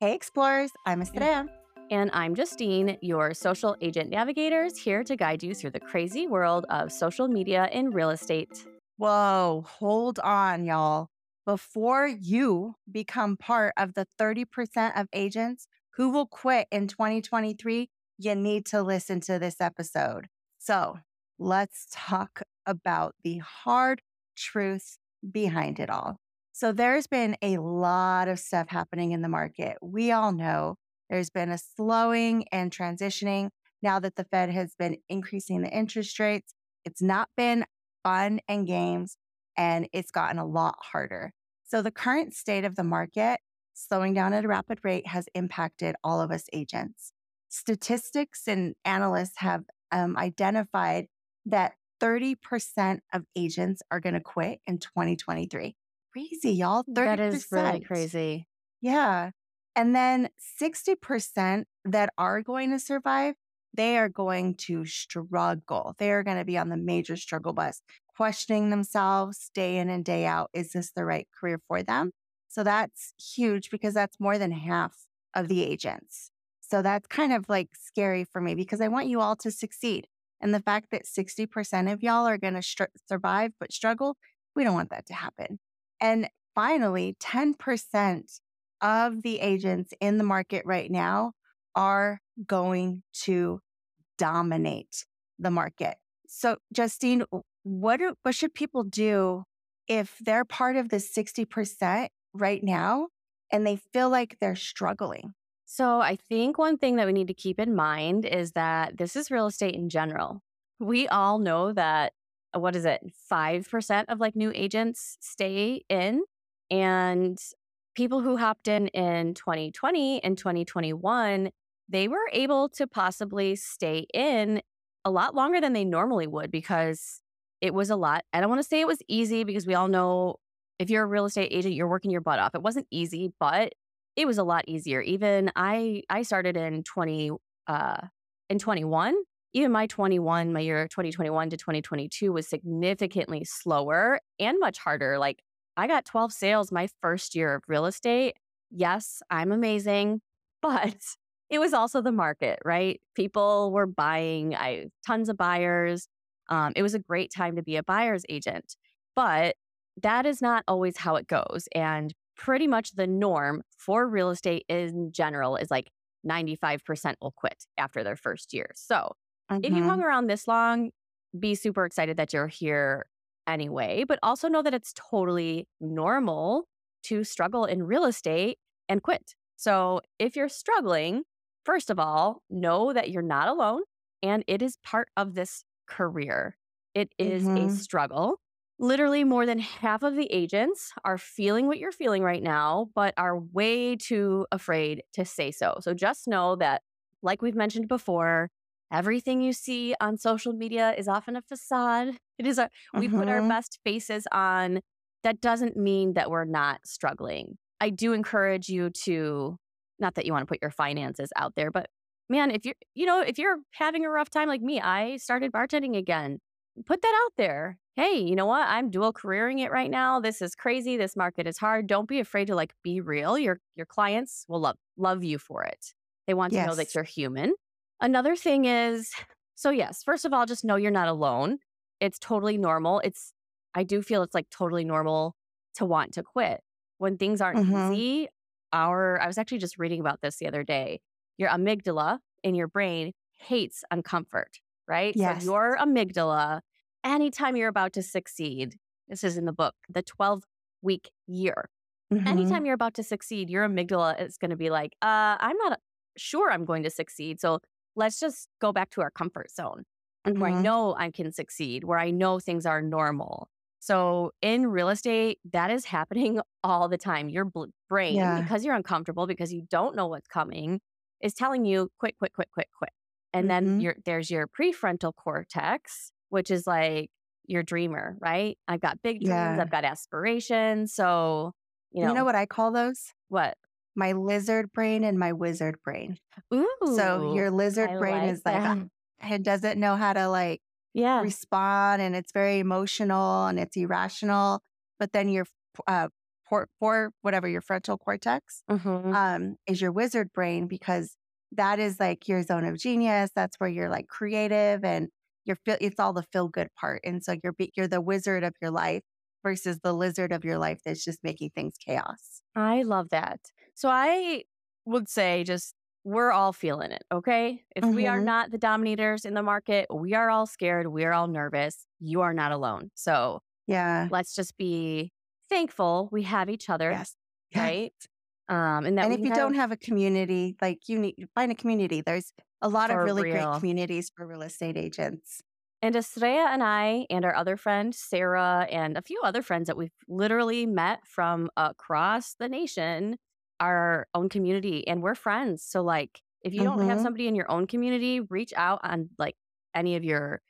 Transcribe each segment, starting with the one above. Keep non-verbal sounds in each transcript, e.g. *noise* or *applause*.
Hey, explorers, I'm Estrella. And I'm Justine, your social agent navigators, here to guide you through the crazy world of social media in real estate. Whoa, hold on, y'all. Before you become part of the 30% of agents who will quit in 2023, you need to listen to this episode. So let's talk about the hard truth behind it all. So there's been a lot of stuff happening in the market. We all know there's been a slowing and transitioning now that the Fed has been increasing the interest rates. It's not been fun and games, and it's gotten a lot harder. So the current state of the market, slowing down at a rapid rate, has impacted all of us agents. Statistics and analysts have um, identified that 30% of agents are going to quit in 2023 crazy, y'all. 30%. That is really crazy. Yeah. And then 60% that are going to survive, they are going to struggle. They are going to be on the major struggle bus, questioning themselves day in and day out. Is this the right career for them? So that's huge because that's more than half of the agents. So that's kind of like scary for me because I want you all to succeed. And the fact that 60% of y'all are going to str- survive but struggle, we don't want that to happen. And finally, 10% of the agents in the market right now are going to dominate the market. So, Justine, what do, what should people do if they're part of the 60% right now and they feel like they're struggling? So, I think one thing that we need to keep in mind is that this is real estate in general. We all know that what is it, 5% of like new agents stay in. And people who hopped in in 2020 and 2021, they were able to possibly stay in a lot longer than they normally would because it was a lot. I don't want to say it was easy because we all know if you're a real estate agent, you're working your butt off. It wasn't easy, but it was a lot easier. Even I I started in 20 uh in 21 even my 21, my year 2021 to 2022 was significantly slower and much harder. Like I got 12 sales my first year of real estate. Yes, I'm amazing, *laughs* but it was also the market, right? People were buying, I tons of buyers. Um, it was a great time to be a buyer's agent, but that is not always how it goes. And pretty much the norm for real estate in general is like 95% will quit after their first year. So Mm-hmm. If you hung mm-hmm. around this long, be super excited that you're here anyway, but also know that it's totally normal to struggle in real estate and quit. So if you're struggling, first of all, know that you're not alone and it is part of this career. It is mm-hmm. a struggle. Literally, more than half of the agents are feeling what you're feeling right now, but are way too afraid to say so. So just know that, like we've mentioned before, Everything you see on social media is often a facade. It is a, we put our mm-hmm. best faces on. That doesn't mean that we're not struggling. I do encourage you to, not that you want to put your finances out there, but man, if you're, you know, if you're having a rough time like me, I started bartending again. Put that out there. Hey, you know what? I'm dual careering it right now. This is crazy. This market is hard. Don't be afraid to like be real. Your your clients will love love you for it. They want yes. to know that you're human. Another thing is so, yes, first of all, just know you're not alone. It's totally normal. It's, I do feel it's like totally normal to want to quit when things aren't mm-hmm. easy. Our, I was actually just reading about this the other day. Your amygdala in your brain hates uncomfort, right? Yes. So, your amygdala, anytime you're about to succeed, this is in the book, the 12 week year. Mm-hmm. Anytime you're about to succeed, your amygdala is going to be like, uh, I'm not sure I'm going to succeed. So let's just go back to our comfort zone mm-hmm. where I mm-hmm. know I can succeed, where I know things are normal. So in real estate, that is happening *laughs* all the time. Your brain, yeah. because you're uncomfortable, because you don't know what's coming, is telling you quick, quick, quick, quick, quick. And mm-hmm. then there's your prefrontal cortex, which is like your dreamer, right? I've got big dreams, yeah. I've got aspirations. So, you know, you know what I call those? What? My lizard brain and my wizard brain. Ooh. So your lizard I brain like is like that. it doesn't know how to like yeah. respond and it's very emotional and it's irrational. But then your uh, for, for whatever your frontal cortex Mhm. um, is your wizard brain because that is like your zone of genius. That's where you're like creative and you're feel it's all the feel good part. And so you're be- you're the wizard of your life versus the lizard of your life that's just making things chaos. I love that. So I would say just we're all feeling it, okay? If we are Mhm. not the dominators in the market, we are all scared, we're all nervous. You are not alone. So Yeah. let's just be thankful we have each other, Yes. Yes. right? Um, and that And if you kind don't have a community, like you need find a community. There's a lot of really real. great communities for real estate agents. And Estrella and I and our other friend Sarah and a few other friends that we've literally met from across the nation, our own community, and we're friends. So like, if you don't have Mhm. somebody in your own community, reach out on like any of your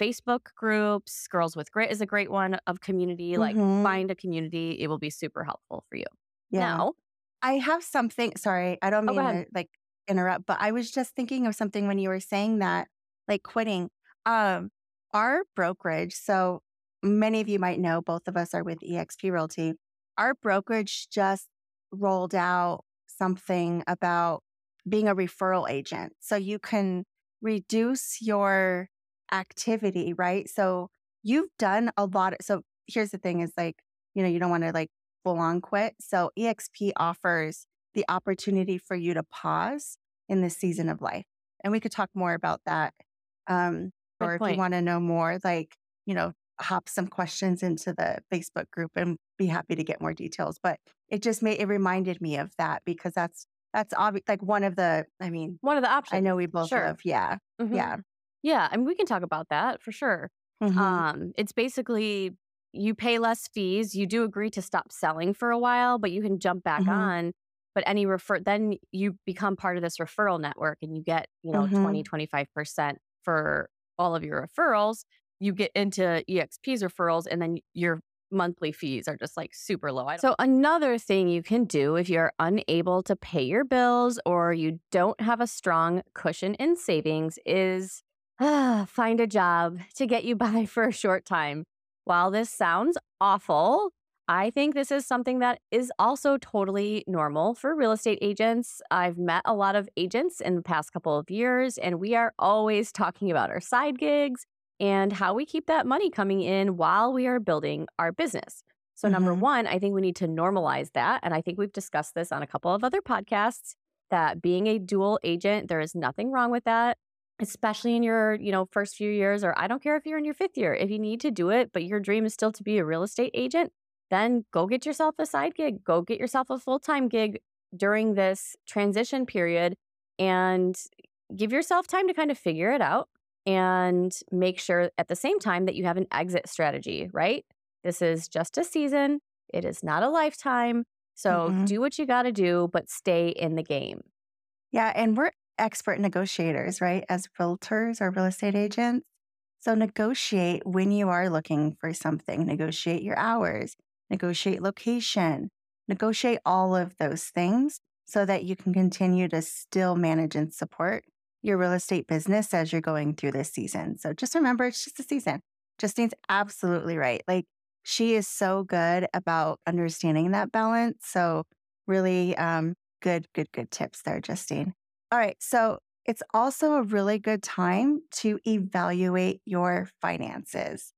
Facebook groups. Girls with Grit is a great one of community. Like, Mhm. find a community; it will be super helpful for you. Yeah. Now, I have something. Sorry, I don't Oh, mean ahead. to like interrupt, but I was just thinking of something when you were saying that, like quitting. Um, our brokerage. So many of you might know, both of us are with EXP Realty. Our brokerage just rolled out something about being a referral agent, so you can reduce your activity, right? So you've done a lot. Of, so here's the thing: is like you know you don't want to like full on quit. So EXP offers the opportunity for you to pause in this season of life. And we could talk more about that. Um, Good or if point. you want to know more, like, you know, hop some questions into the Facebook group and be happy to get more details. But it just made it reminded me of that because that's that's obvious like one of the I mean, one of the options. I know we both Sure. have, yeah. Mhm. Yeah. yeah. I mean, we can talk about that for sure. Mhm. Um, it's basically you pay less fees. You do agree to stop selling for a while, but you can jump back Mhm. on. But any refer then you become part of this referral network and you get, you know, Mhm. 20, 25% for all of your referrals. You get into EXP's referrals and then your monthly fees are just like super low. So another thing you can do if you're unable to pay your bills or you don't have a strong cushion in savings is ah, find a job to get you *laughs* by for a short time. While this sounds awful, I think this is something that is also totally normal for real estate agents. I've met a lot of agents in the past couple of years, and we are always talking about our side gigs and how we keep that money coming in while we are building our business. So, number Mhm. one, I think we need to normalize that. And I think we've discussed this on a couple of other podcasts that being a dual agent, there is nothing wrong with that especially in your you know first few years or i don't care if you're in your fifth year if you need to do it but your dream is still to be a real estate agent then go get yourself a side gig go get yourself a full-time gig during this transition period and give yourself time to kind of figure it out and make sure at the same time that you have an exit strategy right this is just a season it is not a lifetime so Mhm. do what you got to do but stay in the game Yeah, and we're expert negotiators, right? As realtors or real estate agents. So negotiate when you are looking for something, negotiate your hours, negotiate location, negotiate all of those things so that you can continue to still manage and support your real estate business as you're going through this season. So just remember it's just a season. Justine's absolutely right. Like she is so good about understanding that balance. So really um good, good, good tips there, Justine. All right. So it's also a really good time to evaluate your finances.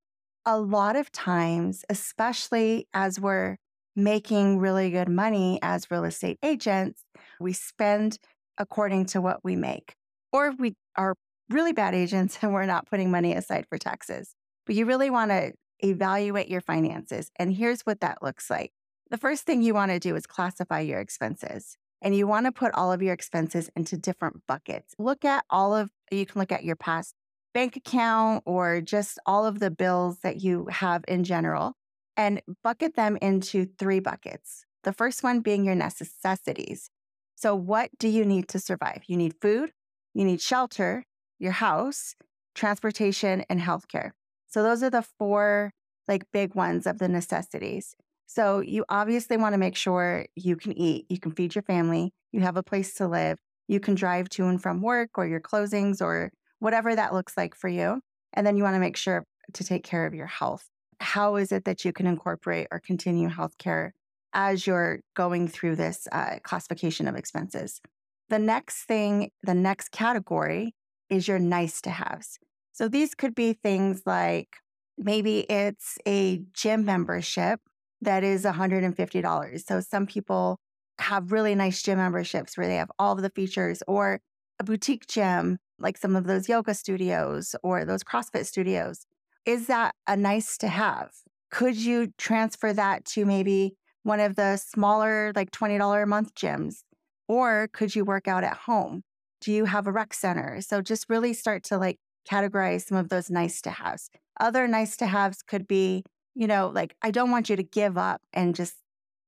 A lot of times, especially as we're making really good money as real estate agents, we spend according to what we make. Or we are really bad agents *laughs* and we're not putting money aside for taxes. But you really want to evaluate your finances. And here's what that looks like. The first thing you want to do is classify your expenses and you want to put all of your expenses into different buckets. Look at all of, you can look at your past bank account or just all of the bills that you have in general and bucket them into three buckets. The first one being your necessities. So, what do you need to survive? You need food, you need shelter, your house, transportation, and healthcare. So, those are the four like big ones of the necessities. So you obviously want to make sure you can eat, you can feed your family, you have a place to live, you can drive to and from work or your closings or whatever that looks like for you. And then you want to make sure to take care of your health. How is it that you can incorporate or continue healthcare as you're going through this uh, classification of expenses. The next thing, the next category is your nice to haves. So these could be things like maybe it's a gym membership that is $150. So some people have really nice gym memberships where they have all of the features, or a boutique gym, like some of those yoga studios or those CrossFit studios. Is that a nice to have? Could you transfer that to maybe one of the smaller, like $20 a month gyms? Or could you work out at home? Do you have a rec center? So just really start to like categorize some of those nice to haves. Other nice to haves could be, you know, like I don't want you to give up and just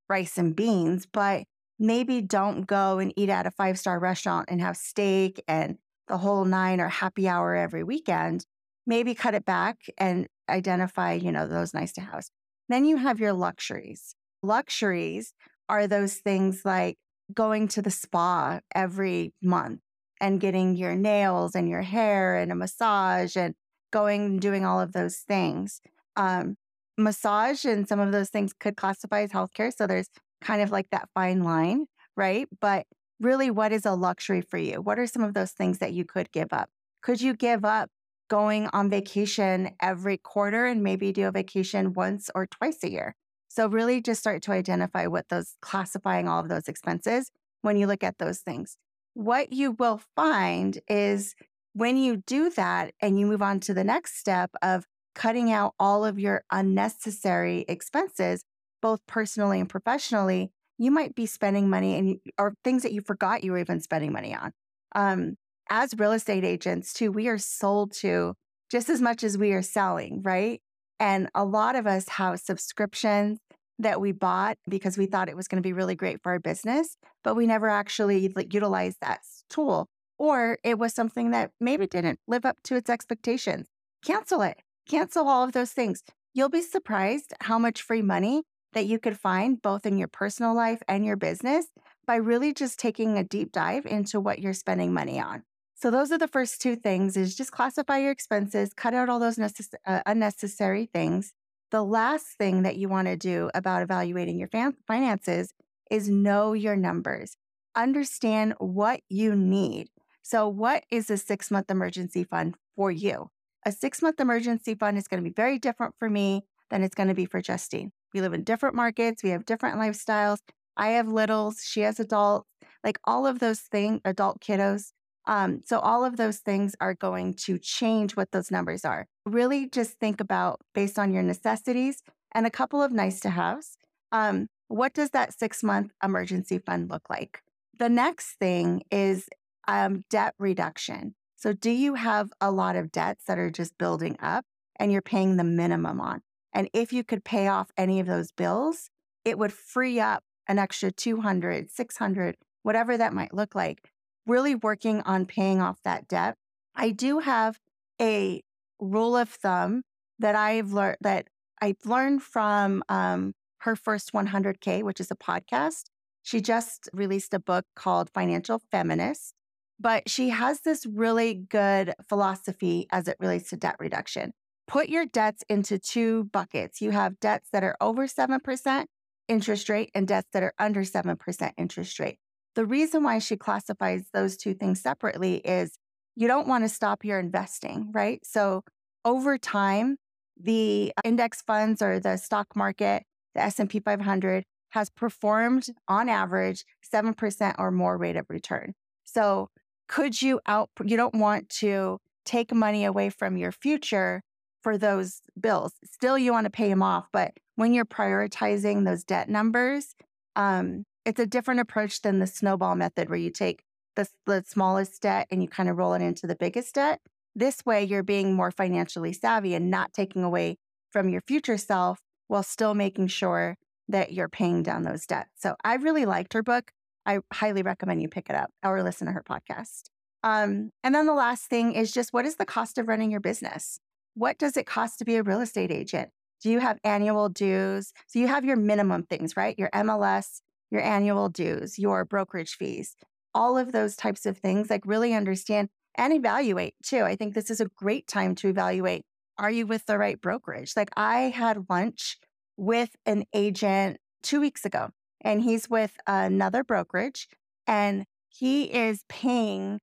rice and beans, but maybe don't go and eat at a five star restaurant and have steak and the whole nine or happy hour every weekend. Maybe cut it back and identify, you know, those nice to haves. Then you have your luxuries. Luxuries are those things like going to the spa every month and getting your nails and your hair and a massage and going and doing all of those things. Um, massage and some of those things could classify as healthcare. So there's kind of like that fine line, right? But really, what is a luxury for you? What are some of those things that you could give up? Could you give up going on vacation every quarter and maybe do a vacation once or twice a year? So, really just start to identify what those classifying all of those expenses when you look at those things. What you will find is when you do that and you move on to the next step of cutting out all of your unnecessary expenses, both personally and professionally, you might be spending money and or things that you forgot you were even spending money on. Um, as real estate agents, too, we are sold to just as much as we are selling, right? And a lot of us have subscriptions that we bought because we thought it was going to be really great for our business, but we never actually like, utilized that tool. Or it was something that maybe didn't live up to its expectations. Cancel it. Cancel all of those things. You'll be surprised how much free money that you could find both in your personal life and your business by really just taking a deep dive into what you're spending money on. So those are the first two things is just classify your expenses, cut out all those necess- uh, unnecessary things. The last thing that you want to do about evaluating your fan- finances is know your numbers. Understand what you need. So what is a 6-month emergency fund for you? A 6-month emergency fund is going to be very different for me than it's going to be for Justine. We live in different markets, we have different lifestyles. I have littles, she has adults, like all of those things, adult kiddos. Um, so all of those things are going to change what those numbers are. Really just think about based on your necessities and a couple of nice to haves. Um, what does that six month emergency fund look like? The next thing is um, debt reduction. So, do you have a lot of debts that are just building up and you're paying the minimum on? And if you could pay off any of those bills, it would free up an extra 200, 600, whatever that might look like really working on paying off that debt. I do have a rule of thumb that I've learned that I've learned from um, her first 100K, which is a podcast. She just released a book called Financial Feminist, but she has this really good philosophy as it relates to debt reduction. Put your debts into two buckets. You have debts that are over 7% interest rate and debts that are under 7% interest rate. The reason why she classifies those two things separately is you don't want to stop your investing, right? So over time, the index funds or the stock market, the S&P 500 has performed on average 7% or more rate of return. So could you out you don't want to take money away from your future for those bills. Still you want to pay them off, but when you're prioritizing those debt numbers, um, it's a different approach than the snowball method where you take the, the smallest debt and you kind of roll it into the biggest debt. This way, you're being more financially savvy and not taking away from your future self while still making sure that you're paying down those debts. So I really liked her book. I highly recommend you pick it up or listen to her podcast. Um, and then the last thing is just what is the cost of running your business? What does it cost to be a real estate agent? Do you have annual dues? So you have your minimum things, right? Your MLS, your annual dues, your brokerage fees, all of those types of things, like really understand and evaluate too. I think this is a great time to evaluate are you with the right brokerage? Like I had lunch with an agent two weeks ago, and he's with another brokerage, and he is paying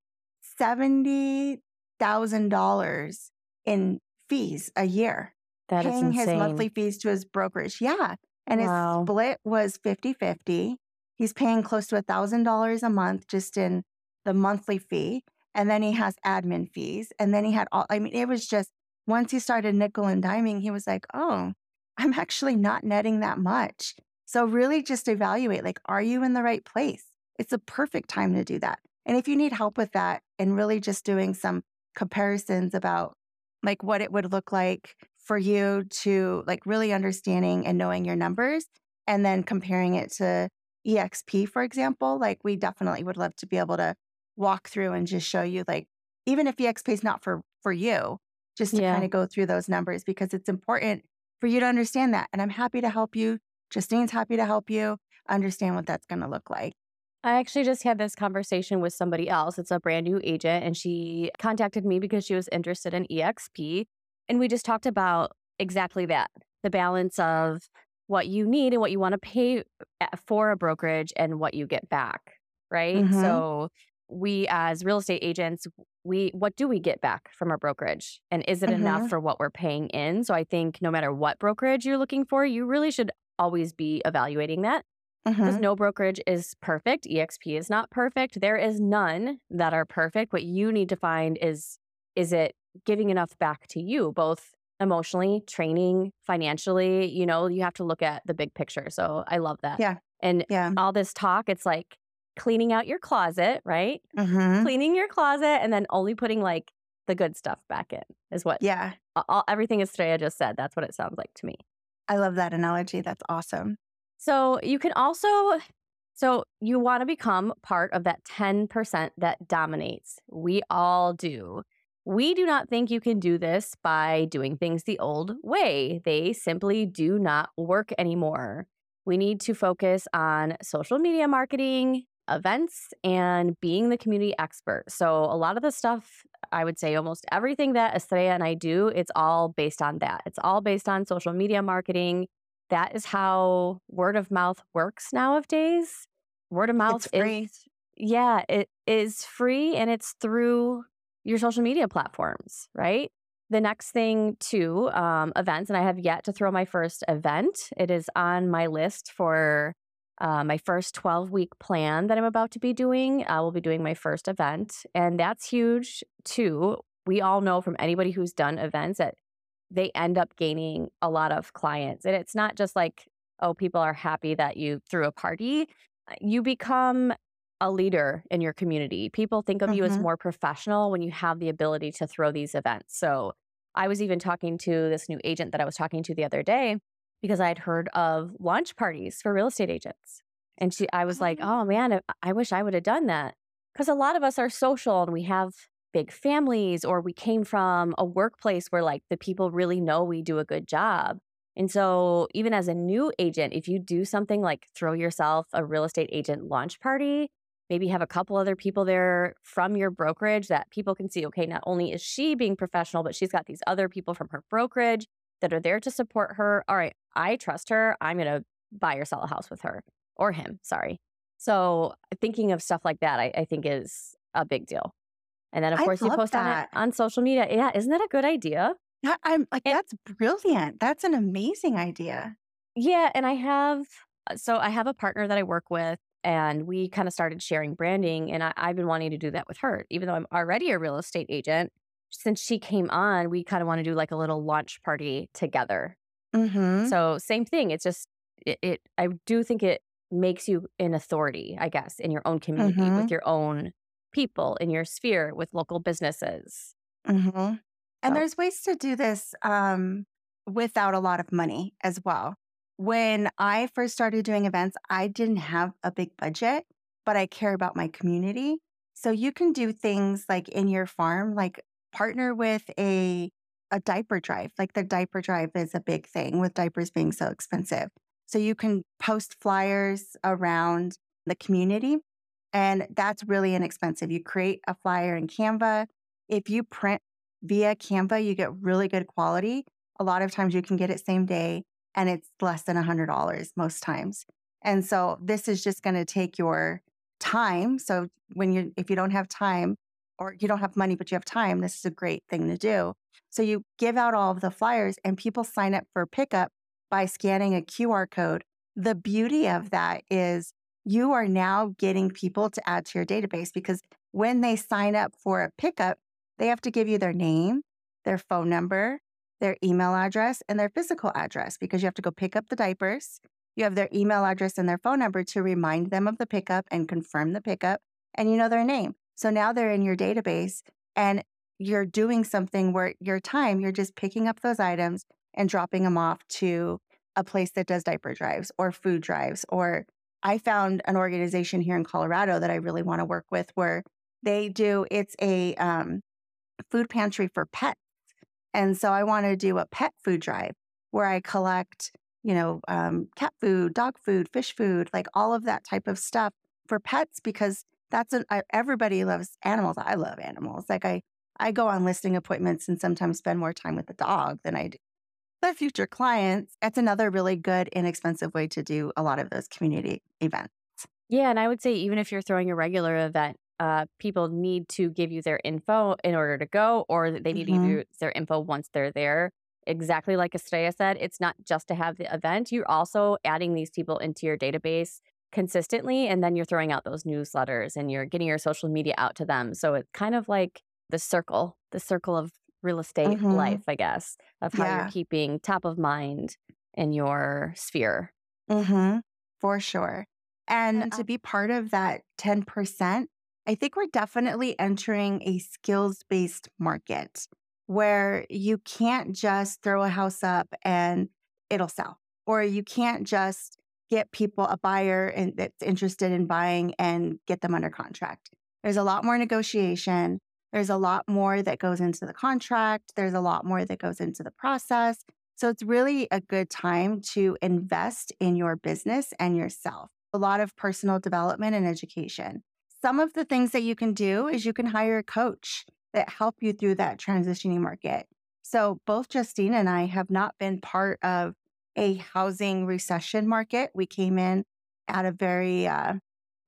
$70,000 in fees a year. That is paying his monthly fees to his brokerage. Yeah. And Wow. his split was 50 50. He's paying close to a $1,000 a month just in the monthly fee. And then he has admin fees. And then he had all, I mean, it was just once he started nickel and diming, he was like, oh, I'm actually not netting that much. So really just evaluate like, are you in the right place? It's a perfect time to do that. And if you need help with that and really just doing some comparisons about like what it would look like for you to like really understanding and knowing your numbers and then comparing it to EXP, for example, like we definitely would love to be able to walk through and just show you like even if EXP is not for for you, just to Yeah. kind of go through those numbers because it's important for you to understand that. And I'm happy to help you. Justine's happy to help you understand what that's going to look like. I actually just had this conversation with somebody else. It's a brand new agent, and she contacted me because she was interested in EXP. And we just talked about exactly that the balance of what you need and what you want to pay for a brokerage and what you get back. Right. Mhm. So, we as real estate agents, we what do we get back from our brokerage? And is it enough Mhm. for what we're paying in? So, I think no matter what brokerage you're looking for, you really should always be evaluating that because Mhm. no brokerage is perfect. EXP is not perfect. There is none that are perfect. What you need to find is is it giving enough back to you, both emotionally, training, financially. You know, you have to look at the big picture. So I love that. Yeah. And Yeah. all this talk, it's like cleaning out your closet, right? Mhm. Cleaning your closet and then only putting like the good stuff back in is what Yeah. all, everything Estrella just said. That's what it sounds like to me. I love that analogy. That's awesome. So you can also, so you want to become part of that 10% that dominates. We all do. We do not think you can do this by doing things the old way. They simply do not work anymore. We need to focus on social media marketing, events, and being the community expert. So, a lot of the stuff, I would say almost everything that Estrella and I do, it's all based on that. It's all based on social media marketing that is how word of mouth works nowadays. Word of mouth is yeah, it is free and it's through your social media platforms, right? The next thing too, um, events, and I have yet to throw my first event. It is on my list for uh, my first 12 week plan that I'm about to be doing. I will be doing my first event, and that's huge too. We all know from anybody who's done events that they end up gaining a lot of clients. And it's not just like, oh, people are happy that you threw a party. Uh, You become a leader in your community. People think of you as Mhm. more professional when you have the ability to throw these events. So I was even talking to this new agent that I was talking to the other day because I had heard of launch parties for real estate agents. And she I was like, Oh. "Oh man, I- I wish I would have done that." Cuz a lot of us are social and we have big families or we came from a workplace where like the people really know we do a good job. And so even as a new agent, if you do something like throw yourself a real estate agent launch party, maybe have a couple other people there from your brokerage that people can see, okay, not only is she being professional, but she's got these other people from her brokerage that are there to support her. All right, I trust her. I'm going to buy or sell a house with her or him. Sorry. So thinking of stuff like that, I, I think is a big deal. And then, of I course, you post on it that. on social media. Yeah, isn't that a good idea? That- I'm like, And- that's brilliant. That's an amazing idea. Yeah, and I have uh, so I have a partner that I work with, and we kind of started sharing branding, and I, I've been wanting to do that with her, even though I'm already a real estate agent. Since she came on, we kind of want to do like a little launch party together. Mm-hmm. So same thing. It's just it, it. I do think it makes you an authority, I guess, in your own community Mhm. with your own people in your sphere with local businesses. Mm-hmm. So- And there's ways to do this um, without a lot of money as well. When I first started doing events, I didn't have a big budget, but I care about my community. So you can do things like in your farm, like partner with a a diaper drive. Like the diaper drive is a big thing with diapers being so expensive. So you can post flyers around the community and that's really inexpensive. You create a flyer in Canva. If you print via Canva, you get really good quality. A lot of times you can get it same day. and it's less than $100 most times. And so this is just going to take your time. So when you if you don't have time or you don't have money but you have time, this is a great thing to do. So you give out all of the flyers and people sign up for pickup by scanning a QR code. The beauty of that is you are now getting people to add to your database because when they sign up for a pickup, they have to give you their name, their phone number, their email address, and their physical address because you have to go pick up the diapers. You have their email address and their phone number to remind them of the pickup and confirm the pickup, and you know their name. So now they're in your database and you're doing something where your time, you're just picking up those items and dropping them off to a place that does diaper drives or food drives. Or I found an organization here in Colorado that I really want to work with where they do it's a um, food pantry for pets. And so I want to do a pet food drive where I collect, you know, um, cat food, dog food, fish food, like all of that type of stuff for pets because that's an I, everybody loves animals. I love animals. Like I I go on listing appointments and sometimes spend more time with the dog than I do the future clients. That's another really good inexpensive way to do a lot of those community events. Yeah, and I would say even if you're throwing a regular event, uh, people need to give you their info in order to go, or they need mm-hmm. to give mm-hmm. you their info once they're there. Exactly like Estrella said, it's not just to have the event. You're also adding these people into your database consistently, and then you're throwing out those newsletters and you're getting your social media out to them. So it's kind of like the circle, the circle of real estate mm-hmm. life, I guess, of how yeah. you're keeping top of mind in your sphere. Mm-hmm. For sure. And to be part of that 10%, I think we're definitely entering a skills based market where you can't just throw a house up and it'll sell, or you can't just get people a buyer and that's interested in buying and get them under contract. There's a lot more negotiation. There's a lot more that goes into the contract. There's a lot more that goes into the process. So it's really a good time to invest in your business and yourself. A lot of personal development and education. Some of the things that you can do is you can hire a coach that help you through that transitioning market. So both Justine and I have not been part of a housing recession market. We came in at a very uh,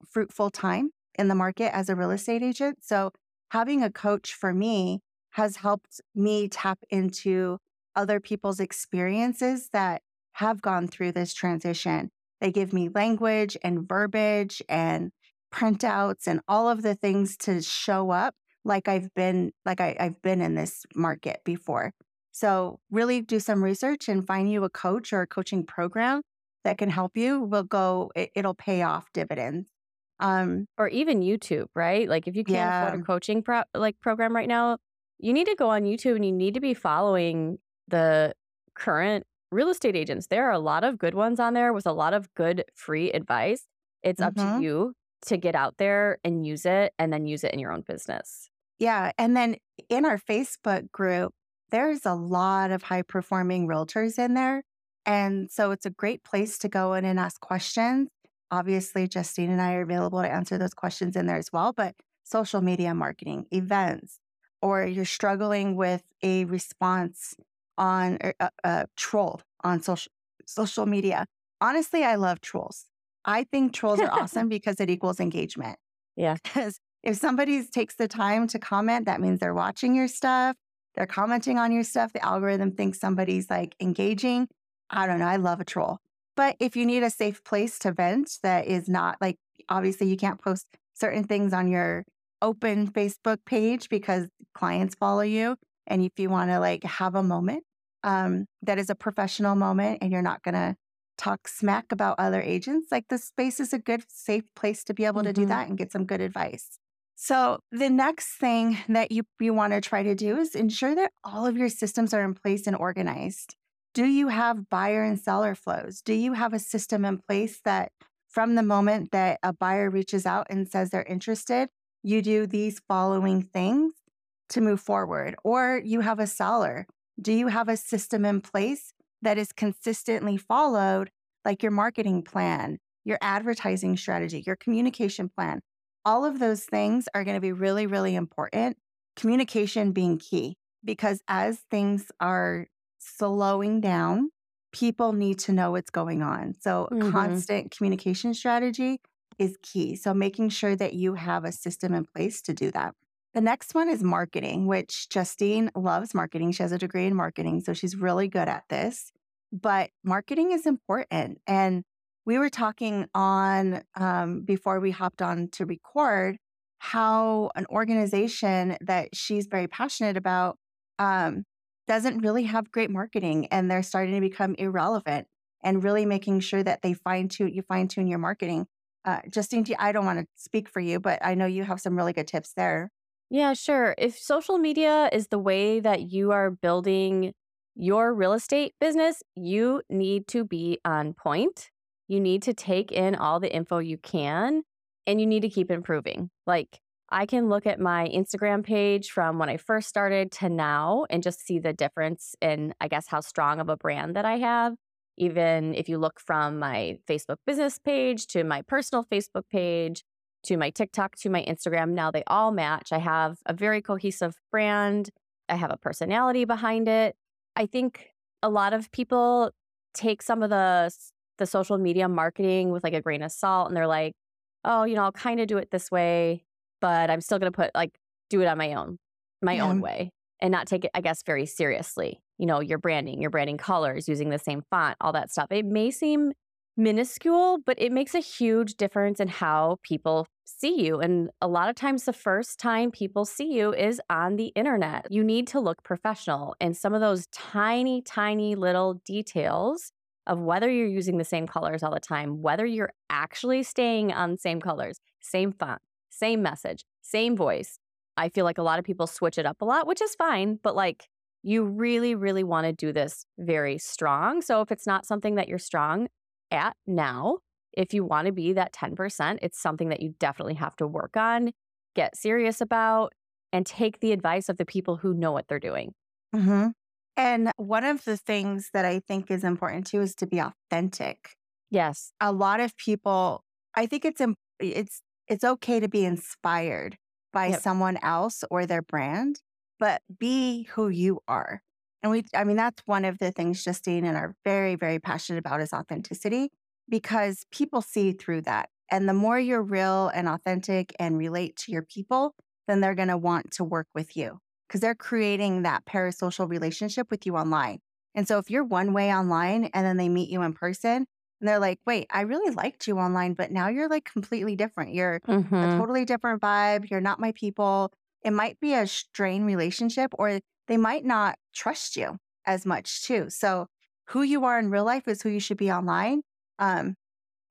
fruitful time in the market as a real estate agent. So having a coach for me has helped me tap into other people's experiences that have gone through this transition. They give me language and verbiage and printouts and all of the things to show up like I've been like I, I've been in this market before. So really do some research and find you a coach or a coaching program that can help you. Will go it, it'll pay off dividends. Um, or even YouTube, right? Like if you can't yeah. afford a coaching pro- like program right now, you need to go on YouTube and you need to be following the current real estate agents. There are a lot of good ones on there with a lot of good free advice. It's mm-hmm. up to mm-hmm. you to get out there and use it and then use it in your own business. Yeah. And then in our Facebook group, there's a lot of high performing realtors in there. And so it's a great place to go in and ask questions obviously Justine and I are available to answer those questions in there as well, but social media marketing, events, or you're struggling with a response on a, er, a troll on social social media. Honestly, I love trolls. I think trolls are *laughs* awesome because it equals engagement. Yeah. Because if somebody takes the time to comment, that means they're watching your stuff, they're commenting on your stuff. The algorithm thinks somebody's like engaging. I don't know. I love a troll. But if you need a safe place to vent that is not like, obviously, you can't post certain things on your open Facebook page because clients follow you. And if you want to like have a moment um, that is a professional moment and you're not going to talk smack about other agents, like the space is a good, safe place to be able mm-hmm. to do mm-hmm. that and get some good advice. So the next thing that you, you want to try to do is ensure that all of your systems are in place and organized. Do you have buyer and seller flows? Do you have a system in place that from the moment that a buyer reaches out and says they're interested, you do these following things to move forward? Or you have a seller. Do you have a system in place that is consistently followed, like your marketing plan, your advertising strategy, your communication plan? All of those things are going to be really, really important. Communication being key because as things are slowing down people need to know what's going on. So, Mhm. constant communication strategy is key. So, making sure that you have a system in place to do that. The next one is marketing, which Justine loves marketing. She has a degree in marketing, so she's really good at this. But marketing is important. And we were talking on um, before we hopped on to record how an organization that she's very passionate about um, doesn't really have great marketing and they're starting to become irrelevant and really making sure that they fine tune you fine tune your marketing. Uh, Justine, I don't want to speak for you, but I know you have some really good tips there. Yeah, sure. If social media is the way that you are building your real estate business, you need to be on point. You need to take in all the info you can and you need to keep improving. Like, I can look at my Instagram page from when I first started to now and just see the difference in, I guess, how strong of a brand that I have. Even if you look from my Facebook business page to my personal Facebook page, to my TikTok, to my Instagram. Now they all match. I have a very cohesive brand. I have a personality behind it. I think a lot of people take some of the the social media marketing with like a grain of salt and they're like, "Oh, you know, I'll kind of do it this way, but I'm still going to put like do it on my own, my Yeah. own um way." And not take it I guess very seriously. You know, your branding, your branding colors, using the same font, all that stuff. It may seem minuscule, but it makes a huge difference in how people see you. And a lot of times, the first time people see you is on the internet. You need to look professional. And some of those tiny, tiny little details of whether you're using the same colors all the time, whether you're actually staying on the same colors, same font, same message, same voice. I feel like a lot of people switch it up a lot, which is fine, but like you really, really want to do this very strong. So if it's not something that you're strong at now, if you want to be that 10%, it's something that you definitely have to work on, get serious about, and take the advice of the people who know what they're doing. hmm And one of the things that I think is important too is to be authentic. Yes. A lot of people, I think it's it's it's okay to be inspired by Yep. someone else or their brand, but be who you are. And we, I mean, that's one of the things Justine and I are very, very passionate about is authenticity because people see through that. And the more you're real and authentic and relate to your people, then they're going to want to work with you because they're creating that parasocial relationship with you online. And so if you're one way online and then they meet you in person and they're like, wait, I really liked you online, but now you're like completely different. You're a Mhm. totally different vibe. You're not my people. It might be a strained relationship or they might not trust you as much too. So who you are in real life is who you should be online. Um,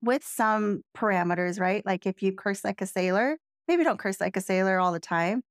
with some parameters, right? Like if you curse like a sailor, maybe don't curse like a sailor all the time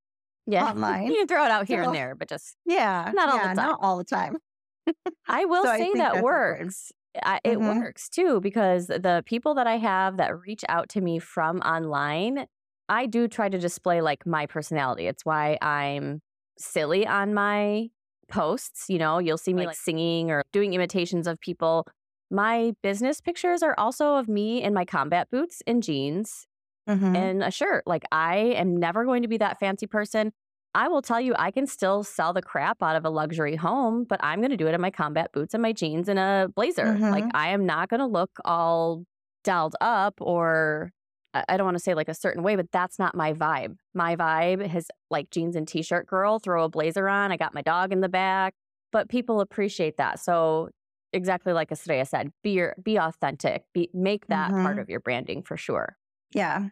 Yeah. *laughs* online. you can throw it out here So- and there, but just Yeah. Not all the time. Not all the time. *laughs* I *laughs* will So say think that works. I, it Mhm. works too because the people that I have that reach out to me from online, I do try to display like my personality. It's why I'm silly on my posts. You know, you'll see me like singing or doing imitations of people. My business pictures are also of me in my combat boots and jeans Mhm. and a shirt. Like I am never going to be that fancy person. I will tell you, I can still sell the crap out of a luxury home, but I'm going to do it in my combat boots and my jeans and a blazer. Like Mhm. I am not going to look all dialed up or I don't want to say like a certain way, but that's not my vibe. My vibe is like jeans and t-shirt girl, throw a blazer on. I got my dog in the back, but people appreciate that. So exactly like Estrella said, be your, be authentic, be make that part Mhm. of your branding for sure. Yeah.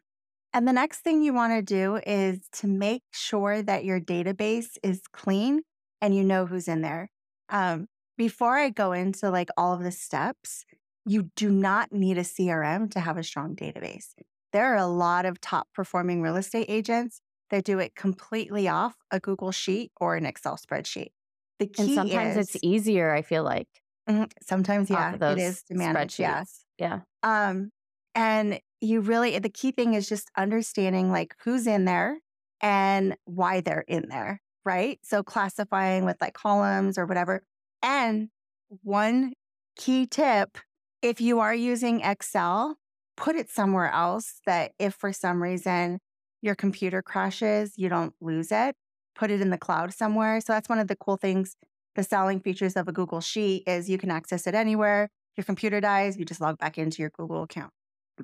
And the next thing you want to do is to make sure that your database is clean and you know who's in there. Um, before I go into like all of the steps, you do not need a CRM to have a strong database. There are a lot of top performing real estate agents that do it completely off a Google Sheet or an Excel spreadsheet. The key And sometimes is it's easier, I feel like, Mhm. sometimes, yeah, it is to manage. Yeah. Yeah. Um, and you really, the key thing is just understanding like who's in there and why they're in there, right? So classifying with like columns or whatever. And one key tip if you are using Excel, put it somewhere else that if for some reason your computer crashes, you don't lose it. Put it in the cloud somewhere. So that's one of the cool things the selling features of a Google Sheet is you can access it anywhere. Your computer dies, you just log back into your Google account.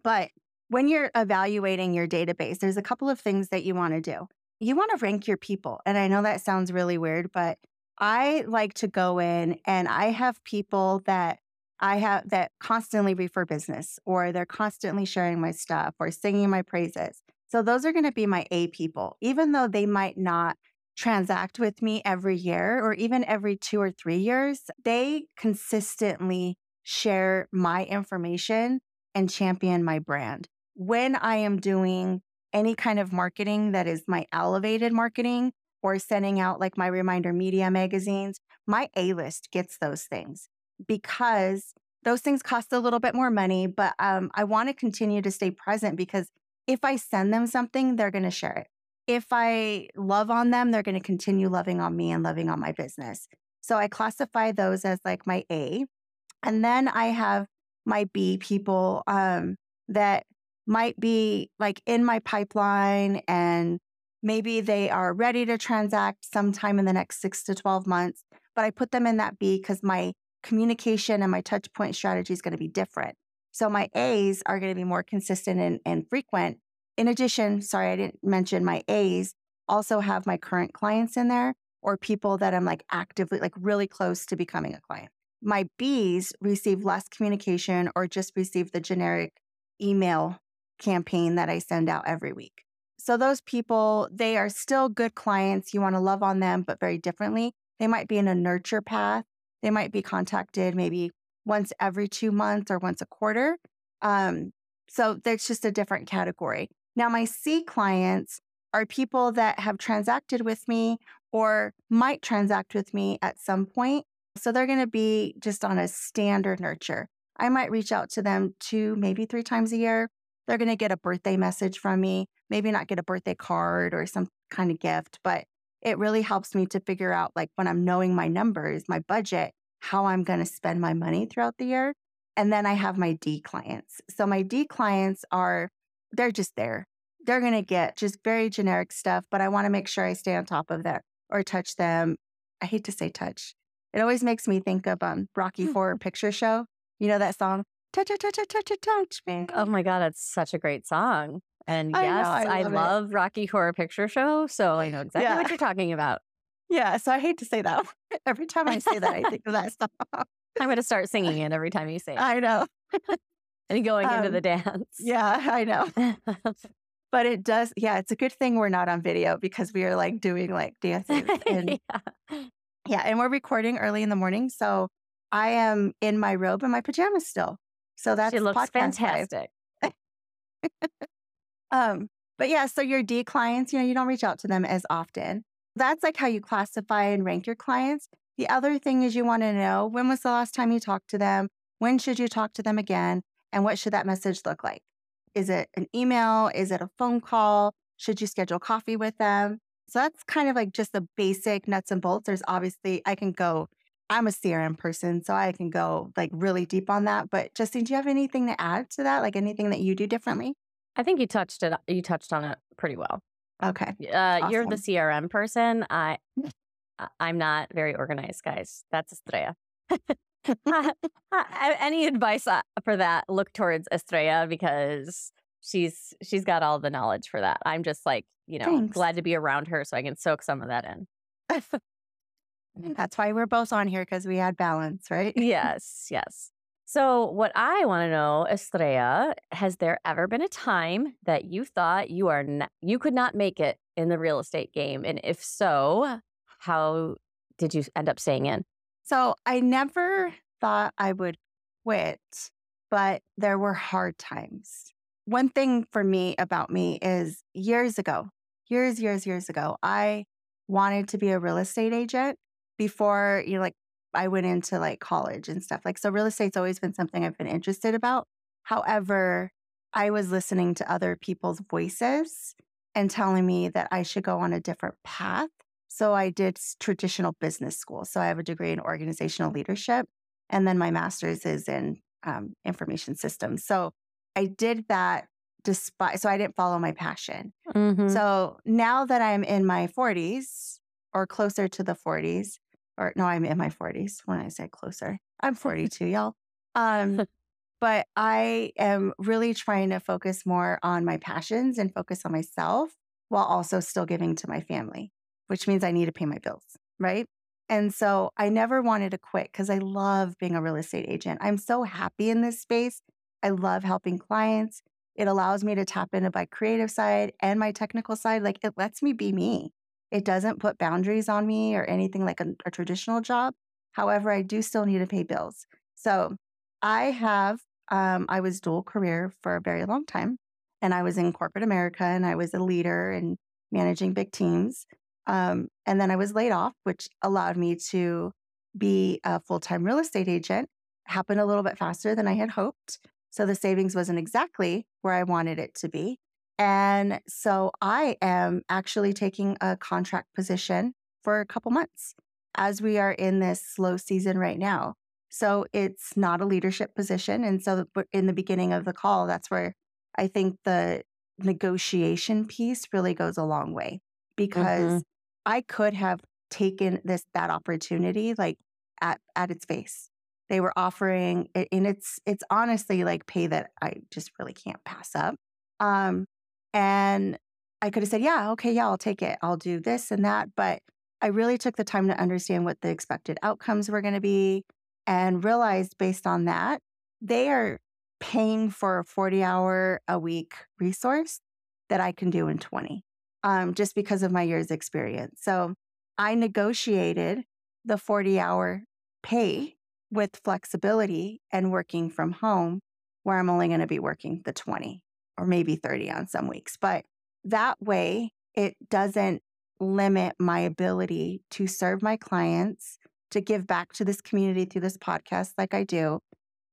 But when you're evaluating your database, there's a couple of things that you want to do. You want to rank your people. And I know that sounds really weird, but I like to go in and I have people that I have that constantly refer business or they're constantly sharing my stuff or singing my praises. So those are going to be my A people, even though they might not transact with me every year or even every two or three years, they consistently share my information and champion my brand. When I am doing any kind of marketing that is my elevated marketing or sending out like my reminder media magazines, my A list gets those things because those things cost a little bit more money, but um, I want to continue to stay present because if I send them something, they're going to share it. If I love on them, they're going to continue loving on me and loving on my business. So I classify those as like my A. And then I have my be people um, that might be like in my pipeline and maybe they are ready to transact sometime in the next six to 12 months. But I put them in that B because my communication and my touch point strategy is going to be different. So my A's are going to be more consistent and, and frequent. In addition, sorry, I didn't mention my A's also have my current clients in there or people that I'm like actively, like really close to becoming a client. My B's receive less communication or just receive the generic email campaign that I send out every week. So those people, they are still good clients. You want to love on them, but very differently. They might be in a nurture path they might be contacted maybe once every two months or once a quarter. Um, so there's just a different category. Now, my C clients are people that have transacted with me or might transact with me at some point. So they're going to be just on a standard nurture. I might reach out to them two, maybe three times a year. They're going to get a birthday message from me, maybe not get a birthday card or some kind of gift, but it really helps me to figure out like when I'm knowing my numbers, my budget, how I'm going to spend my money throughout the year. And then I have my D clients. So my D clients are, they're just there. They're going to get just very generic stuff, but I want to make sure I stay on top of that or touch them. I hate to say touch. It always makes me think of um, Rocky Hmm. Horror Picture Show. You know that song? Touch, touch, touch, touch, touch, touch me. Oh my God, that's such a great song. And I know, yes, I I love love. Rocky Horror Picture Show. So I know exactly Yeah. what you're talking about. Yeah. So I hate to say that. *laughs* Every time I say that, I think of that song. *laughs* I'm going to start singing it every time you say it I know. *laughs* and going into um, the dance. Yeah, I know. But it does. Yeah. It's a good thing we're not on video because we are like doing like dances and yeah. Yeah, and we're recording early in the morning, so I am in my robe and my pajamas still. So that's She looks fantastic. *laughs* Um, but yeah, so your D clients, you know, you don't reach out to them as often. That's like how you classify and rank your clients. The other thing is you want to know when was the last time you talked to them? When should you talk to them again? And what should that message look like? Is it an email? Is it a phone call? Should you schedule coffee with them? So that's kind of like just the basic nuts and bolts. There's obviously, I can go, I'm a CRM person, so I can go like really deep on that. But Justine, do you have anything to add to that? Like anything that you do differently? I think you touched it. You touched on it pretty well. Okay. Uh, You're the CRM person. I, *laughs* I- I'm not very organized, guys. That's Estrella. *laughs* *laughs* Any advice uh, for that? Look towards Estrella because she's she's got all the knowledge for that. I'm just like you know Thanks. glad to be around her so I can soak some of that in. *laughs* That's why we're both on here because we had balance, right? *laughs* yes, yes. So, what I want to know, Estrella, has there ever been a time that you thought you are n- you could not make it in the real estate game, and if so, how did you end up staying in? So I never thought I would quit, but there were hard times. One thing for me about me is years ago, years, years, years ago, I wanted to be a real estate agent before, you know, like I went into like college and stuff. Like, so real estate's always been something I've been interested about. However, I was listening to other people's voices and telling me that I should go on a different path. So I did traditional business school. So I have a degree in organizational leadership, and then my master's is in um, information systems. So I did that despite, so I didn't follow my passion. Mm-hmm. So now that I'm in my 40s or closer to the 40s, or no, I'm in my 40s when I say closer. I'm 42, y'all. Um, *laughs* but I am really trying to focus more on my passions and focus on myself while also still giving to my family, which means I need to pay my bills, right? And so I never wanted to quit because I love being a real estate agent. I'm so happy in this space. I love helping clients. It allows me to tap into my creative side and my technical side. Like it lets me be me. It doesn't put boundaries on me or anything like a, a traditional job. However, I do still need to pay bills. So I have, um, I was dual career for a very long time. And I was in corporate America and I was a leader and managing big teams. Um, and then I was laid off, which allowed me to be a full time real estate agent. Happened a little bit faster than I had hoped. So the savings wasn't exactly where I wanted it to be. And so I am actually taking a contract position for a couple months as we are in this slow season right now. So it's not a leadership position. And so in the beginning of the call, that's where I think the negotiation piece really goes a long way because mm-hmm. I could have taken this that opportunity like at at its face. They were offering and it's it's honestly like pay that I just really can't pass up. Um and I could have said, "Yeah, okay, yeah, I'll take it. I'll do this and that." But I really took the time to understand what the expected outcomes were going to be and realized based on that, they are paying for a 40 hour a week resource that I can do in 20, um, just because of my years' experience. So I negotiated the 40 hour pay with flexibility and working from home, where I'm only going to be working the 20 or maybe 30 on some weeks. But that way, it doesn't limit my ability to serve my clients to give back to this community through this podcast like I do,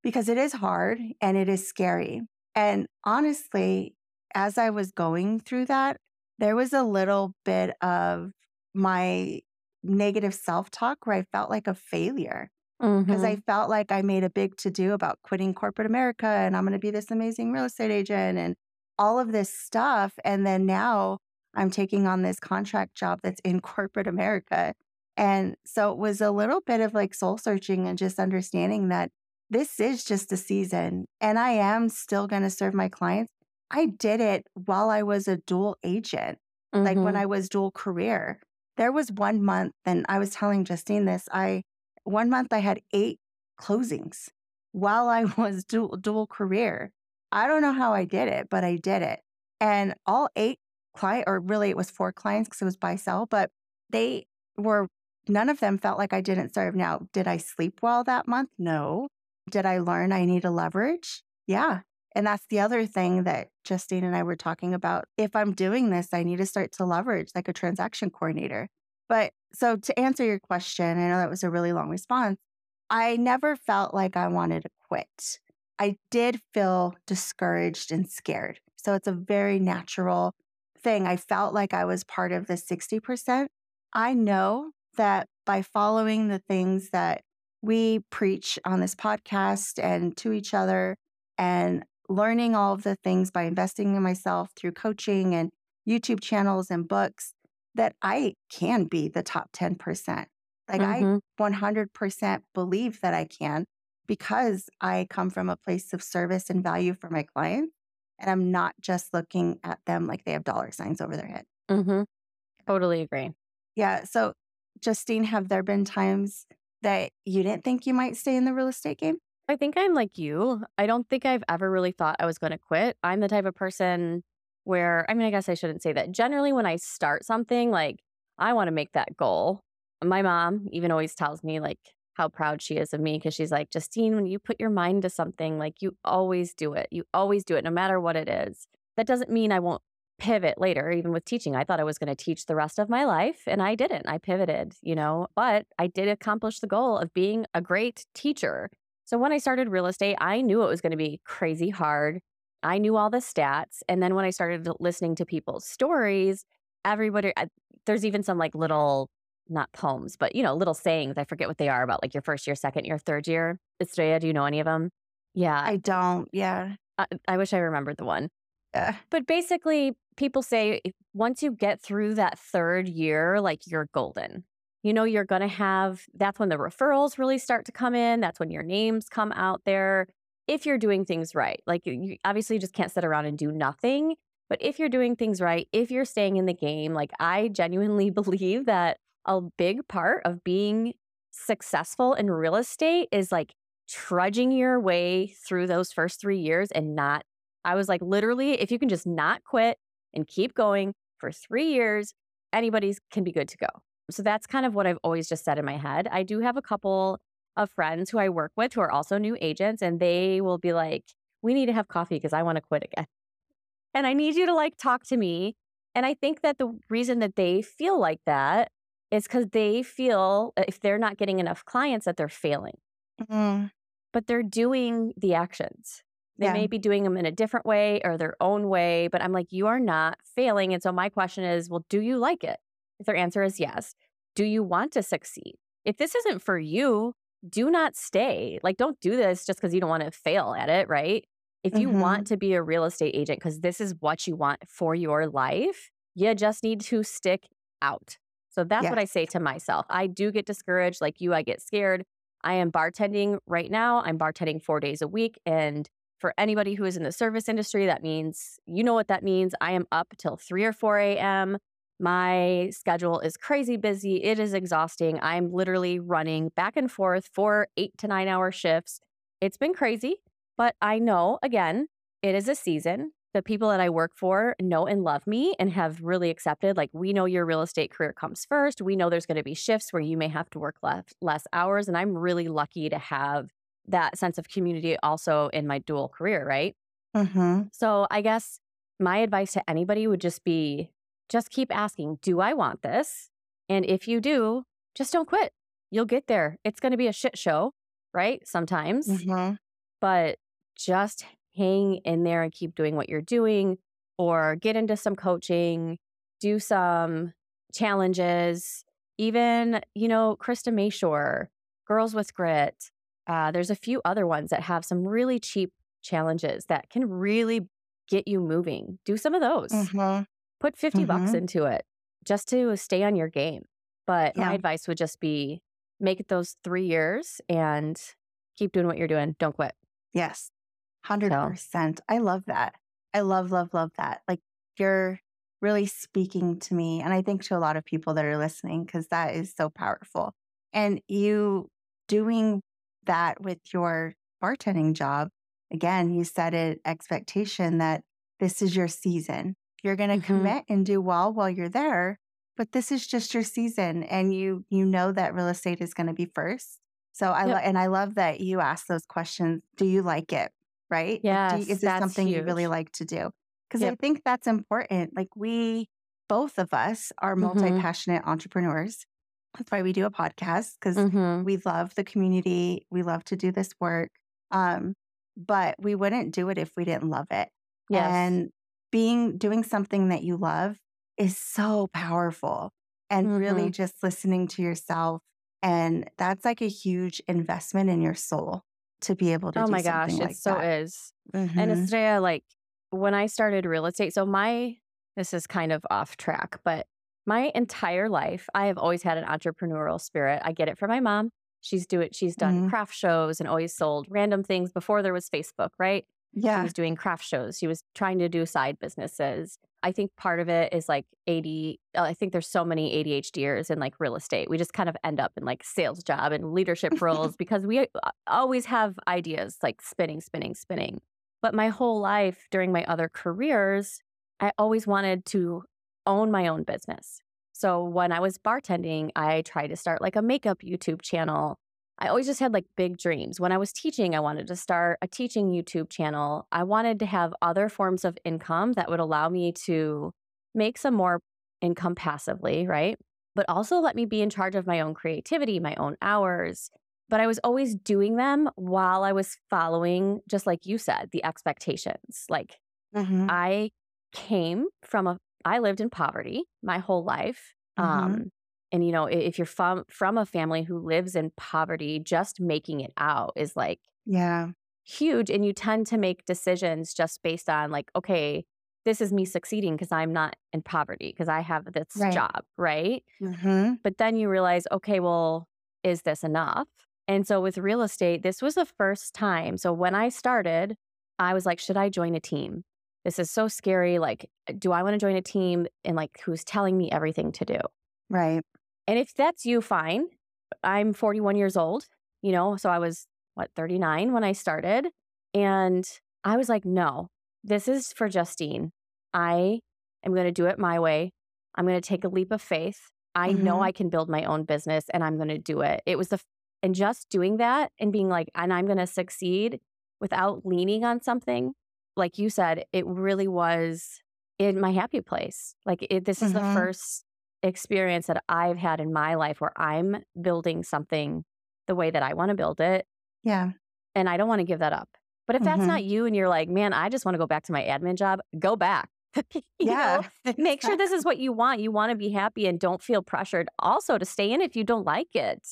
because it is hard and it is scary. And honestly, as I was going through that, there was a little bit of my negative self talk where I felt like a failure because mm-hmm. I felt like I made a big to do about quitting corporate America and I'm going to be this amazing real estate agent and all of this stuff. And then now I'm taking on this contract job that's in corporate America. And so it was a little bit of like soul searching and just understanding that this is just a season and I am still going to serve my clients. I did it while I was a dual agent, mm-hmm. like when mm-hmm. I was dual career. There was one month, and I was telling Justine this. I one month I had eight closings while I *laughs* was dual dual career. I don't know how I did it, but I did it. And all eight client, or really it was four clients because it was buy sell, but they were none of them felt like I didn't serve. Now, did I sleep well that month? No. Did I learn I need a leverage? Yeah. And that's the other thing that Justine and I were talking about. If I'm doing this, I need to start to leverage like a transaction coordinator. But so to answer your question, I know that was a really long response. I never felt like I wanted to quit. I did feel discouraged and scared. So it's a very natural thing. I felt like I was part of the 60%. I know that by following the things that we preach on this podcast and to each other and learning all of the things by investing in myself through coaching and YouTube channels and books, that I can be the top 10%. Like mm-hmm. I 100% believe that I can because I come from a place of service and value for my clients. And I'm not just looking at them like they have dollar signs over their head. Mm-hmm. Totally agree. Yeah. So Justine, have there been times that you didn't think you might stay in the real estate game? I think I'm like you. I don't think I've ever really thought I was going to quit. I'm the type of person where, I mean, I guess I shouldn't say that. Generally, when I start something, like I want to make that goal. My mom even always tells me, like, how proud she is of me because she's like, Justine, when you put your mind to something, like, you always do it. You always do it, no matter what it is. That doesn't mean I won't pivot later, even with teaching. I thought I was going to teach the rest of my life and I didn't. I pivoted, you know, but I did accomplish the goal of being a great teacher. So when I started real estate, I knew it was going to be crazy hard. I knew all the stats. And then when I started listening to people's stories, everybody, there's even some like little, not poems, but, you know, little sayings. I forget what they are about like your first year, second year, third year. Estrella, do you know any of them? Yeah. I don't. Yeah. I, I wish I remembered the one. Uh, but basically, people say once you get through that third year, like you're golden. you know, you're going to have that's when the referrals really start to come in. That's when your names come out there. If you're doing things right, like you obviously just can't sit around and do nothing. But if you're doing things right, if you're staying in the game, like I genuinely *laughs* believe that a big part of being successful in real estate is like trudging your way through those first three years and not, I was like, literally, if you can just not quit and keep going for three years, anybody's can be good to go. So that's kind of what I've always just said in my head. I do have a couple of friends who I work with who are also new agents, and they will be like, we need to have coffee because I want to quit again. And I need you to like talk to me. And I think that the reason that they feel like that is because they feel uh, if they're not getting enough clients that they're failing. Mm. But they're doing the actions. They yeah. may be doing them in a different way or their own way, but I'm like, you are not failing. And so my question is, well, do you like it? If their answer is yes, do you want to succeed? If this isn't for you, do not stay. Like, don't do this just because you don't want to fail at it, right? If you mm-hmm. want to be a real estate agent because this is what you want for your life, you just need to stick out. So that's yes. what I say to myself. I do get discouraged like you, I get scared. I am bartending right now. I'm bartending four days a week. And for anybody who is in the service industry, that means you know what that means. I am up till 3 or 4 a.m. My schedule is crazy busy. It is exhausting. I'm literally running back and forth for eight to nine hour shifts. It's been crazy, but I know, again, it is a season. The people that I work for know and love me and have really accepted, like, we know your real estate career comes first. We know there's going to be shifts where you may have to work less, less hours. And I'm really lucky to have that sense of community also in my dual career, right? Mm-hmm. So I guess my advice to anybody would just be just keep asking, do I want this? And if you do, just don't quit. You'll get there. It's going to be a shit show, right? Sometimes, mm-hmm. but just hang in there and keep doing what you're doing or get into some coaching, do some challenges. Even, you know, Krista Mashore, Girls with Grit. Uh, there's a few other ones that have some really cheap challenges that can really get you moving. Do some of those. Mm-hmm. Put 50 mm-hmm. bucks into it just to stay on your game. But yeah. my advice would just be make it those three years and keep doing what you're doing. Don't quit. Yes. 100%. So. I love that. I love, love, love that. Like you're really speaking to me. And I think to a lot of people that are listening, because that is so powerful. And you doing that with your bartending job, again, you set an expectation that this is your season. You're going to mm-hmm. commit and do well while you're there, but this is just your season and you you know that real estate is going to be first. So I yep. lo- and I love that you ask those questions. Do you like it? Right? Yeah. Is this something huge. you really like to do? Because yep. I think that's important. Like we both of us are multi passionate mm-hmm. entrepreneurs. That's why we do a podcast because mm-hmm. we love the community. We love to do this work. Um, but we wouldn't do it if we didn't love it. Yes. And being doing something that you love is so powerful and mm-hmm. really just listening to yourself and that's like a huge investment in your soul to be able to oh my gosh like it so is mm-hmm. and Estrella, like when i started real estate so my this is kind of off track but my entire life i have always had an entrepreneurial spirit i get it from my mom she's do it she's done mm-hmm. craft shows and always sold random things before there was facebook right yeah. She was doing craft shows. She was trying to do side businesses. I think part of it is like AD. Uh, I think there's so many ADHDers in like real estate. We just kind of end up in like sales job and leadership roles *laughs* because we uh, always have ideas like spinning, spinning, spinning. But my whole life during my other careers, I always wanted to own my own business. So when I was bartending, I tried to start like a makeup YouTube channel I always just had like big dreams. When I was teaching, I wanted to start a teaching YouTube channel. I wanted to have other forms of income that would allow me to make some more income passively, right? But also let me be in charge of my own creativity, my own hours. But I was always doing them while I was following, just like you said, the expectations. Like mm-hmm. I came from a, I lived in poverty my whole life. Mm-hmm. Um, and you know if you're from from a family who lives in poverty just making it out is like yeah huge and you tend to make decisions just based on like okay this is me succeeding because I'm not in poverty because I have this Right. job, right? hmm But then you realize, okay, well, is this enough? And so with real estate, this was the first time. So when I started, I was like, should I join a team? This is so scary. Like, do I want to join a team and like who's telling me everything to do? Right. And if that's you, fine. I'm 41 years old, you know, so I was what, 39 when I started. And I was like, no, this is for Justine. I am going to do it my way. I'm going to take a leap of faith. I know Mhm. I can build my own business and I'm going to do it. It was the, f- and just doing that and being like, and I'm going to succeed without leaning on something. Like you said, it really was in my happy place. Like it, this is the Mhm. first experience that I've had in my life where I'm building something the way that I want to build it Yeah. and I don't want to give that up. But if that's Mhm. not you and you're like, man, I just want to go back to my admin job, go back. *laughs* Yeah. know, *laughs* make sure this is what you want. You want to be happy and don't feel pressured also to stay in if you don't like it.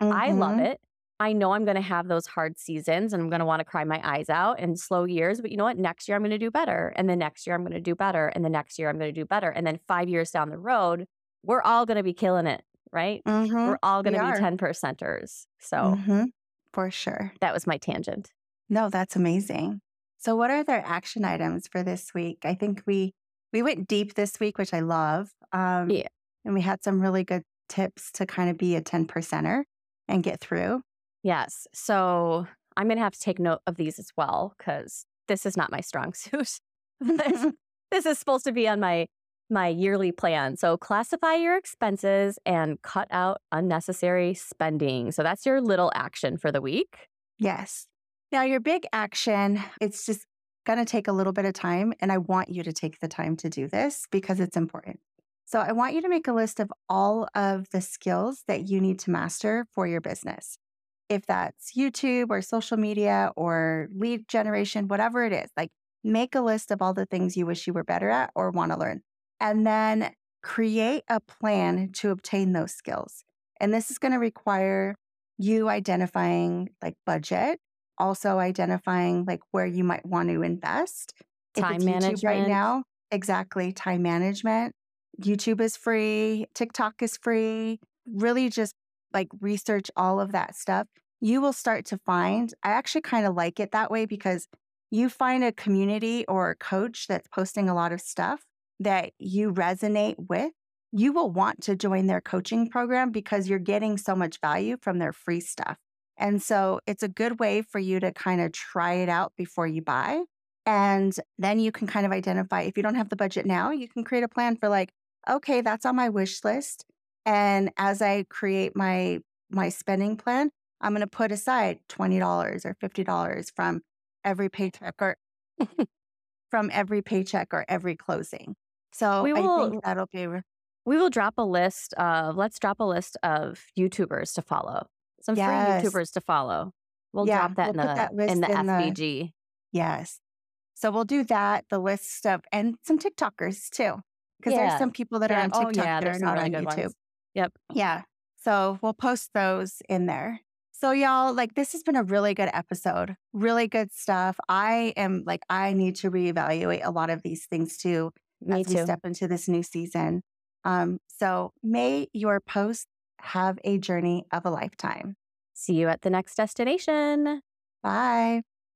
I love Mhm. it. I know I'm going to have those hard seasons and I'm going to want to cry my eyes out and slow years, but you know what? Next year I'm going to do better. And the next year I'm going to do better. And the next year I'm going to do better. And then five years down the road, we're all going to be killing it, right? Mhm. We're all going we to be 10 percenters. So Mhm. For sure. that was my tangent. No, that's amazing. So what are their action items for this week? I think we we went deep this week, which I love. Um, Yeah. And we had some really good tips to kind of be a 10 percenter and get through. Yes. So I'm going to have to take note of these as well because this is not my strong *laughs* suit. this, *laughs* this is supposed to be on my my yearly plan. So classify your expenses and cut out unnecessary spending. So that's your little action for the week. Yes. Now, your big action, it's just going to take a little bit of time. And I want you to take the time to do this because it's important. So, I want you to make a list of all of the skills that you need to master for your business. If that's YouTube or social media or lead generation, whatever it is, like make a list of all the things you wish you were better at or want to learn. And then create a plan to obtain those skills. And this is going to require you identifying like budget, also identifying like where you might want to invest. If Time it's YouTube right now, exactly time management. YouTube is free, TikTok is free. Really just like research all of that stuff. You will start to find, I actually kind of like it that way because you find a community or a coach that's posting a lot of stuff that you resonate with you will want to join their coaching program because you're getting so much value from their free stuff. And so it's a good way for you to kind of try it out before you buy. And then you can kind of identify if you don't have the budget now, you can create a plan for like, okay, that's on my wish list. And as I create my my spending plan, I'm going to put aside $20 or $50 from every paycheck or *laughs* from every paycheck or every closing. So We I will- think that'll be We will drop a list of, let's drop a list of YouTubers to follow, some Yes. free YouTubers to follow. We'll Yeah, drop that we'll in, the, that in the in the- FBG. Yes. So we'll do that, the list of, and some TikTokers too. Because Yeah. there's some people that are Yeah. on Oh, TikTok yeah, that are not really on YouTube. ones. Yep. Yeah. So we'll post those in there. So, y'all, like, this has been a really good episode, really good stuff. I am like, I need to reevaluate a lot of these things too Me as we too. step into this new season. Um, so, may your post have a journey of a lifetime. See you at the next destination. Bye.